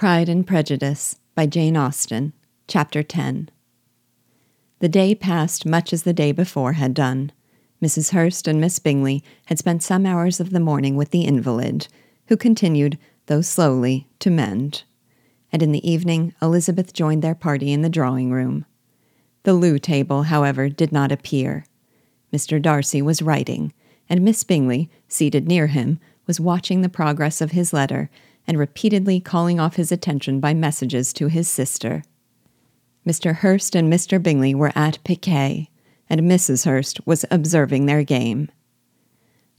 Pride and Prejudice by Jane Austen, Chapter 10. The day passed much as the day before had done. Mrs. Hurst and Miss Bingley had spent some hours of the morning with the invalid, who continued, though slowly, to mend. And in the evening, Elizabeth joined their party in the drawing room. The loo table, however, did not appear. Mr. Darcy was writing, and Miss Bingley, seated near him, was watching the progress of his letter and repeatedly calling off his attention by messages to his sister. Mr. Hurst and Mr. Bingley were at piquet, and Mrs. Hurst was observing their game.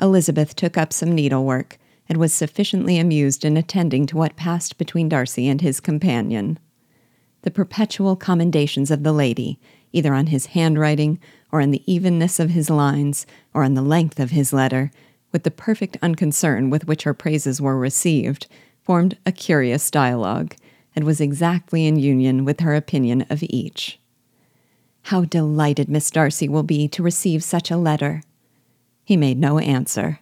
Elizabeth took up some needlework and was sufficiently amused in attending to what passed between Darcy and his companion. The perpetual commendations of the lady, either on his handwriting, or on the evenness of his lines, or on the length of his letter, with the perfect unconcern with which her praises were received, formed a curious dialogue, and was exactly in union with her opinion of each. How delighted Miss Darcy will be to receive such a letter! He made no answer.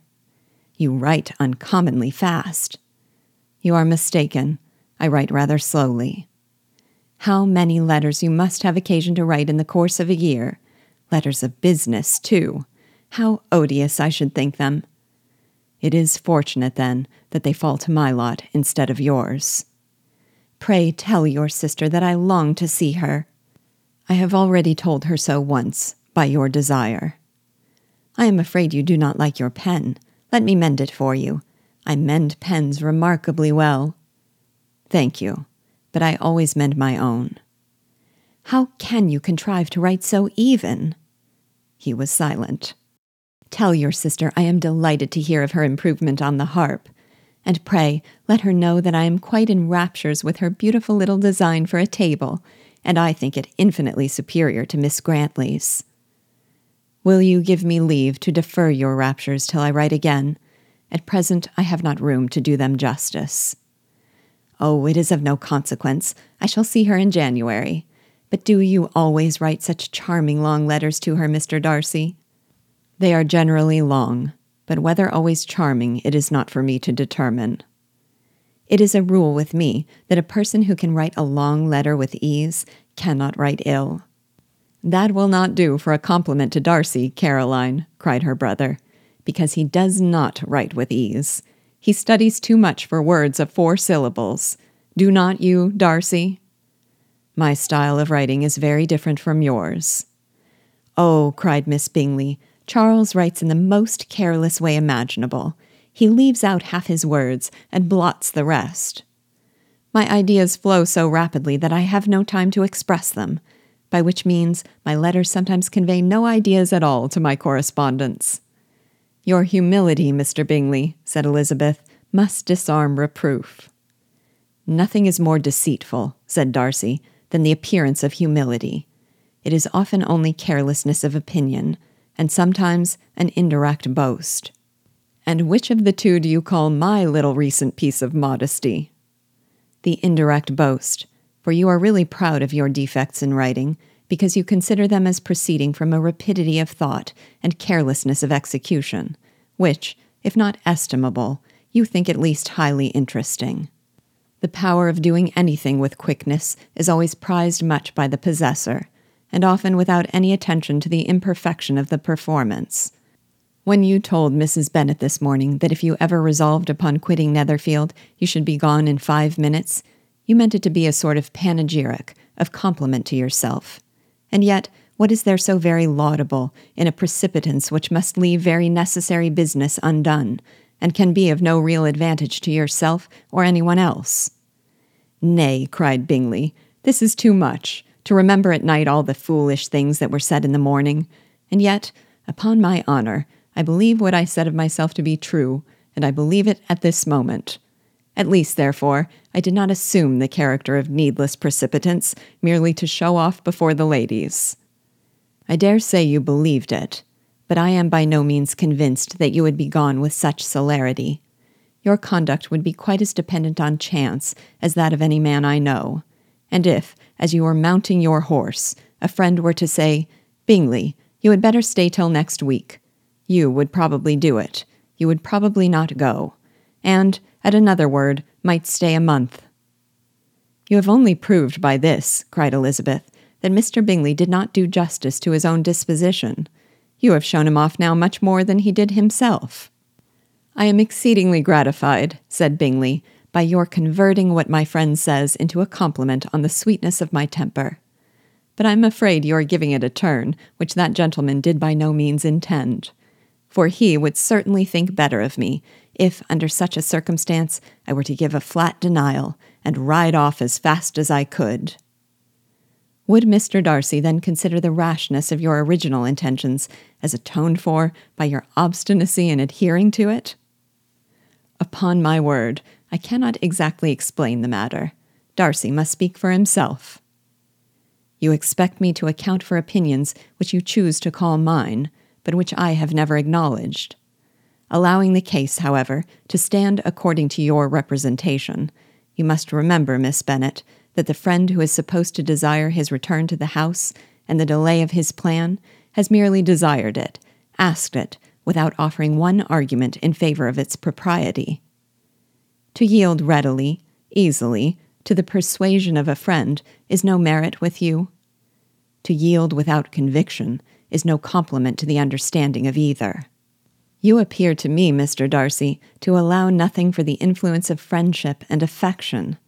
You write uncommonly fast. You are mistaken. I write rather slowly. How many letters you must have occasion to write in the course of a year! Letters of business, too. How odious I should think them. It is fortunate, then, that they fall to my lot instead of yours. Pray tell your sister that I long to see her. I have already told her so once, by your desire. I am afraid you do not like your pen. Let me mend it for you. I mend pens remarkably well. Thank you, but I always mend my own. How can you contrive to write so even? He was silent. Tell your sister I am delighted to hear of her improvement on the harp. And pray let her know that I am quite in raptures with her beautiful little design for a table, and I think it infinitely superior to Miss Grantley's. Will you give me leave to defer your raptures till I write again? At present I have not room to do them justice. Oh, it is of no consequence. I shall see her in January. But do you always write such charming long letters to her, Mr. Darcy? They are generally long, but whether always charming it is not for me to determine. It is a rule with me that a person who can write a long letter with ease cannot write ill. That will not do for a compliment to Darcy, Caroline, cried her brother, because he does not write with ease. He studies too much for words of four syllables. Do not you, Darcy? My style of writing is very different from yours. Oh, cried Miss Bingley, Charles writes in the most careless way imaginable. He leaves out half his words and blots the rest. My ideas flow so rapidly that I have no time to express them, by which means my letters sometimes convey no ideas at all to my correspondents. Your humility, Mr. Bingley, said Elizabeth, must disarm reproof. Nothing is more deceitful, said Darcy, than the appearance of humility. It is often only carelessness of opinion, and sometimes an indirect boast. And which of the two do you call my little recent piece of modesty? The indirect boast, for you are really proud of your defects in writing, because you consider them as proceeding from a rapidity of thought and carelessness of execution, which, if not estimable, you think at least highly interesting. The power of doing anything with quickness is always prized much by the possessor, and often without any attention to the imperfection of the performance. When you told Mrs. Bennet this morning that if you ever resolved upon quitting Netherfield, you should be gone in five minutes, you meant it to be a sort of panegyric, of compliment to yourself. And yet, what is there so very laudable in a precipitance which must leave very necessary business undone, and can be of no real advantage to yourself or anyone else? Nay, cried Bingley, this is too much to remember at night all the foolish things that were said in the morning. And yet, upon my honor, I believe what I said of myself to be true, and I believe it at this moment. At least, therefore, I did not assume the character of needless precipitance merely to show off before the ladies. I dare say you believed it, but I am by no means convinced that you would be gone with such celerity. Your conduct would be quite as dependent on chance as that of any man I know, and if, as you were mounting your horse, a friend were to say, Bingley, you had better stay till next week, you would probably do it. You would probably not go. And, at another word, might stay a month. You have only proved by this, cried Elizabeth, that Mr. Bingley did not do justice to his own disposition. You have shown him off now much more than he did himself. I am exceedingly gratified, said Bingley, by your converting what my friend says into a compliment on the sweetness of my temper. But I am afraid you are giving it a turn, which that gentleman did by no means intend. For he would certainly think better of me if, under such a circumstance, I were to give a flat denial and ride off as fast as I could. Would Mr. Darcy then consider the rashness of your original intentions as atoned for by your obstinacy in adhering to it? Upon my word, I cannot exactly explain the matter. Darcy must speak for himself. You expect me to account for opinions which you choose to call mine, but which I have never acknowledged. Allowing the case, however, to stand according to your representation, you must remember, Miss Bennet, that the friend who is supposed to desire his return to the house and the delay of his plan has merely desired it, asked it, without offering one argument in favor of its propriety. To yield readily, easily, to the persuasion of a friend is no merit with you. To yield without conviction is no compliment to the understanding of either. You appear to me, Mr. Darcy, to allow nothing for the influence of friendship and affection.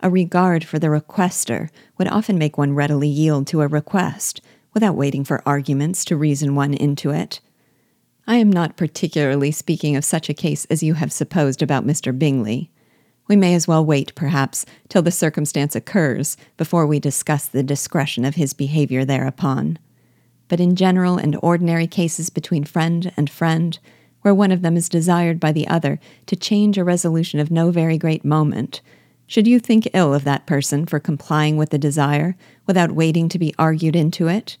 A regard for the requester would often make one readily yield to a request, without waiting for arguments to reason one into it. I am not particularly speaking of such a case as you have supposed about Mr. Bingley. We may as well wait, perhaps, till the circumstance occurs before we discuss the discretion of his behavior thereupon. But in general and ordinary cases between friend and friend, where one of them is desired by the other to change a resolution of no very great moment, should you think ill of that person for complying with the desire without waiting to be argued into it?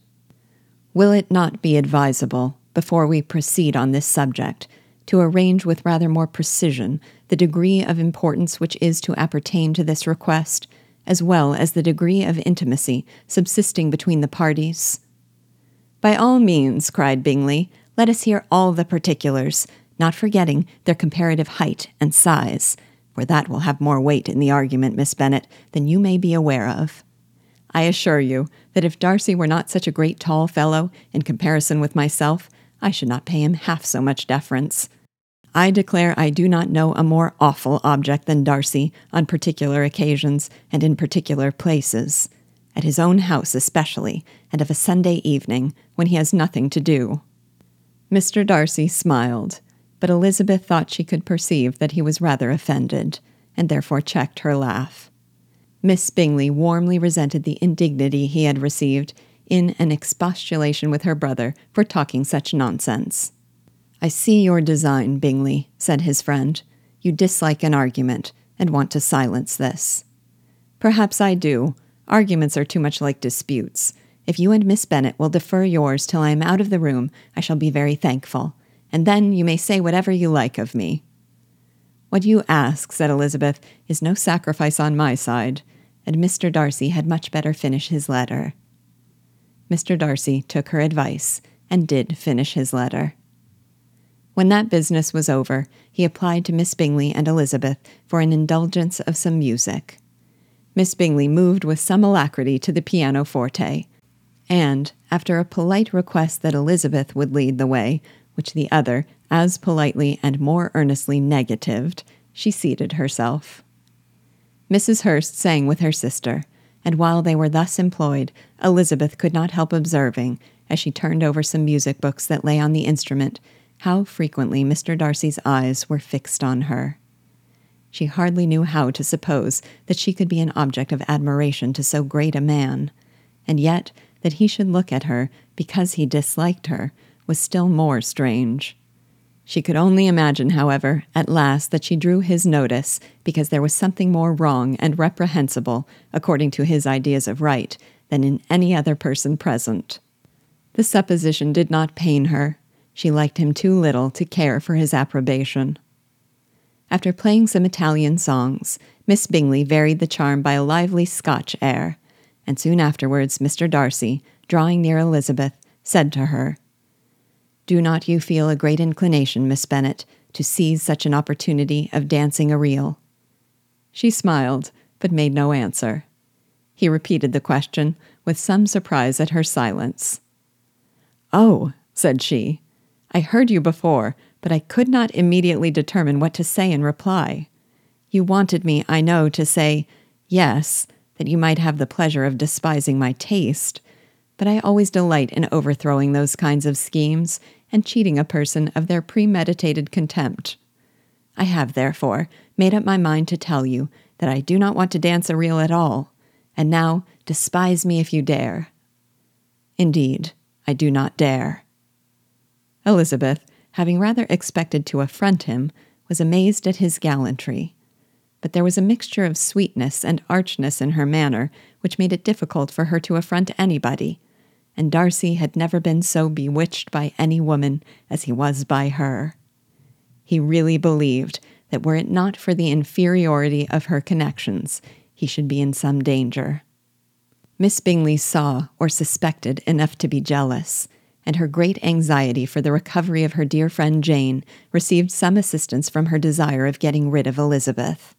Will it not be advisable, before we proceed on this subject, to arrange with rather more precision the degree of importance which is to appertain to this request, as well as the degree of intimacy subsisting between the parties? By all means, cried Bingley, let us hear all the particulars, not forgetting their comparative height and size for that will have more weight in the argument, Miss Bennet, than you may be aware of. I assure you that if Darcy were not such a great tall fellow, in comparison with myself, I should not pay him half so much deference. I declare I do not know a more awful object than Darcy on particular occasions and in particular places, at his own house especially, and of a Sunday evening when he has nothing to do. Mr. Darcy smiled but Elizabeth thought she could perceive that he was rather offended, and therefore checked her laugh. Miss Bingley warmly resented the indignity he had received in an expostulation with her brother for talking such nonsense. I see your design, Bingley, said his friend. You dislike an argument and want to silence this. Perhaps I do. Arguments are too much like disputes. If you and Miss Bennet will defer yours till I am out of the room, I shall be very thankful and then you may say whatever you like of me. What you ask, said Elizabeth, is no sacrifice on my side, and Mr. Darcy had much better finish his letter. Mr. Darcy took her advice and did finish his letter. When that business was over, he applied to Miss Bingley and Elizabeth for an indulgence of some music. Miss Bingley moved with some alacrity to the pianoforte, and, after a polite request that Elizabeth would lead the way, which the other, as politely and more earnestly, negatived, she seated herself. Mrs. Hurst sang with her sister, and while they were thus employed, Elizabeth could not help observing, as she turned over some music books that lay on the instrument, how frequently Mr. Darcy's eyes were fixed on her. She hardly knew how to suppose that she could be an object of admiration to so great a man, and yet that he should look at her because he disliked her was still more strange. She could only imagine, however, at last that she drew his notice because there was something more wrong and reprehensible, according to his ideas of right, than in any other person present. The supposition did not pain her. She liked him too little to care for his approbation. After playing some Italian songs, Miss Bingley varied the charm by a lively Scotch air, and soon afterwards Mr. Darcy, drawing near Elizabeth, said to her, do not you feel a great inclination, Miss Bennet, to seize such an opportunity of dancing a reel? She smiled, but made no answer. He repeated the question with some surprise at her silence. Oh, said she, I heard you before, but I could not immediately determine what to say in reply. You wanted me, I know, to say yes, that you might have the pleasure of despising my taste, but I always delight in overthrowing those kinds of schemes and cheating a person of their premeditated contempt. I have, therefore, made up my mind to tell you that I do not want to dance a reel at all, and now despise me if you dare. Indeed, I do not dare. Elizabeth, having rather expected to affront him, was amazed at his gallantry. But there was a mixture of sweetness and archness in her manner which made it difficult for her to affront anybody, and Darcy had never been so bewitched by any woman as he was by her. He really believed that were it not for the inferiority of her connections, he should be in some danger. Miss Bingley saw or suspected enough to be jealous, and her great anxiety for the recovery of her dear friend Jane received some assistance from her desire of getting rid of Elizabeth.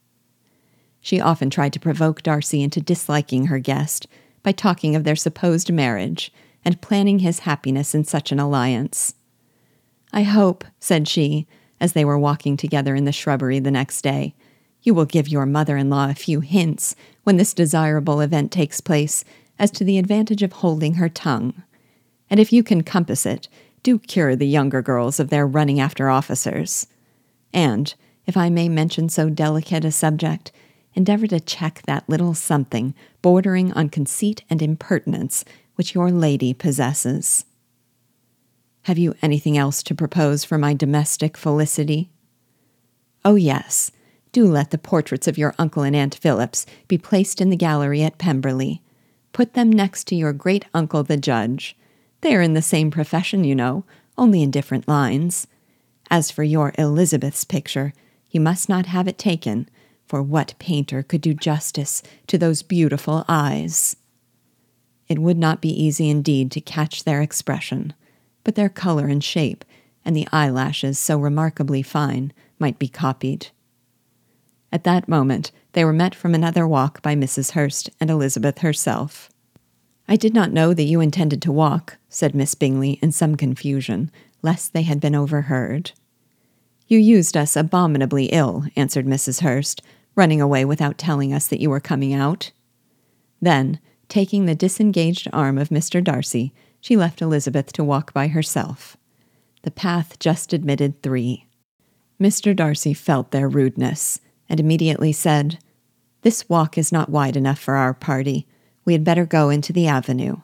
She often tried to provoke Darcy into disliking her guest by talking of their supposed marriage and planning his happiness in such an alliance. I hope, said she, as they were walking together in the shrubbery the next day, you will give your mother in law a few hints when this desirable event takes place as to the advantage of holding her tongue. And if you can compass it, do cure the younger girls of their running after officers. And, if I may mention so delicate a subject, endeavor to check that little something bordering on conceit and impertinence which your lady possesses. Have you anything else to propose for my domestic felicity? Oh, yes, do let the portraits of your uncle and Aunt Philips be placed in the gallery at Pemberley. Put them next to your great uncle the judge. They are in the same profession, you know, only in different lines. As for your Elizabeth's picture, you must not have it taken, for what painter could do justice to those beautiful eyes? It would not be easy indeed to catch their expression, but their color and shape, and the eyelashes so remarkably fine, might be copied. At that moment, they were met from another walk by Mrs. Hurst and Elizabeth herself. I did not know that you intended to walk, said Miss Bingley in some confusion, lest they had been overheard. You used us abominably ill, answered Mrs. Hurst, running away without telling us that you were coming out. Then, taking the disengaged arm of Mr. Darcy, she left Elizabeth to walk by herself. The path just admitted three. Mr. Darcy felt their rudeness and immediately said, This walk is not wide enough for our party. We had better go into the avenue.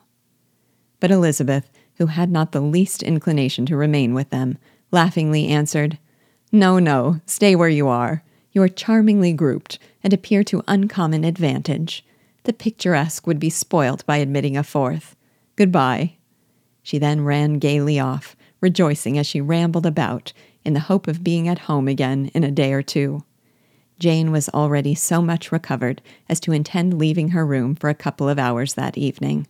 But Elizabeth, who had not the least inclination to remain with them, laughingly answered, No, no, stay where you are. You are charmingly grouped, and appear to uncommon advantage. The picturesque would be spoilt by admitting a fourth. Goodbye. She then ran gaily off, rejoicing as she rambled about, in the hope of being at home again in a day or two. Jane was already so much recovered as to intend leaving her room for a couple of hours that evening.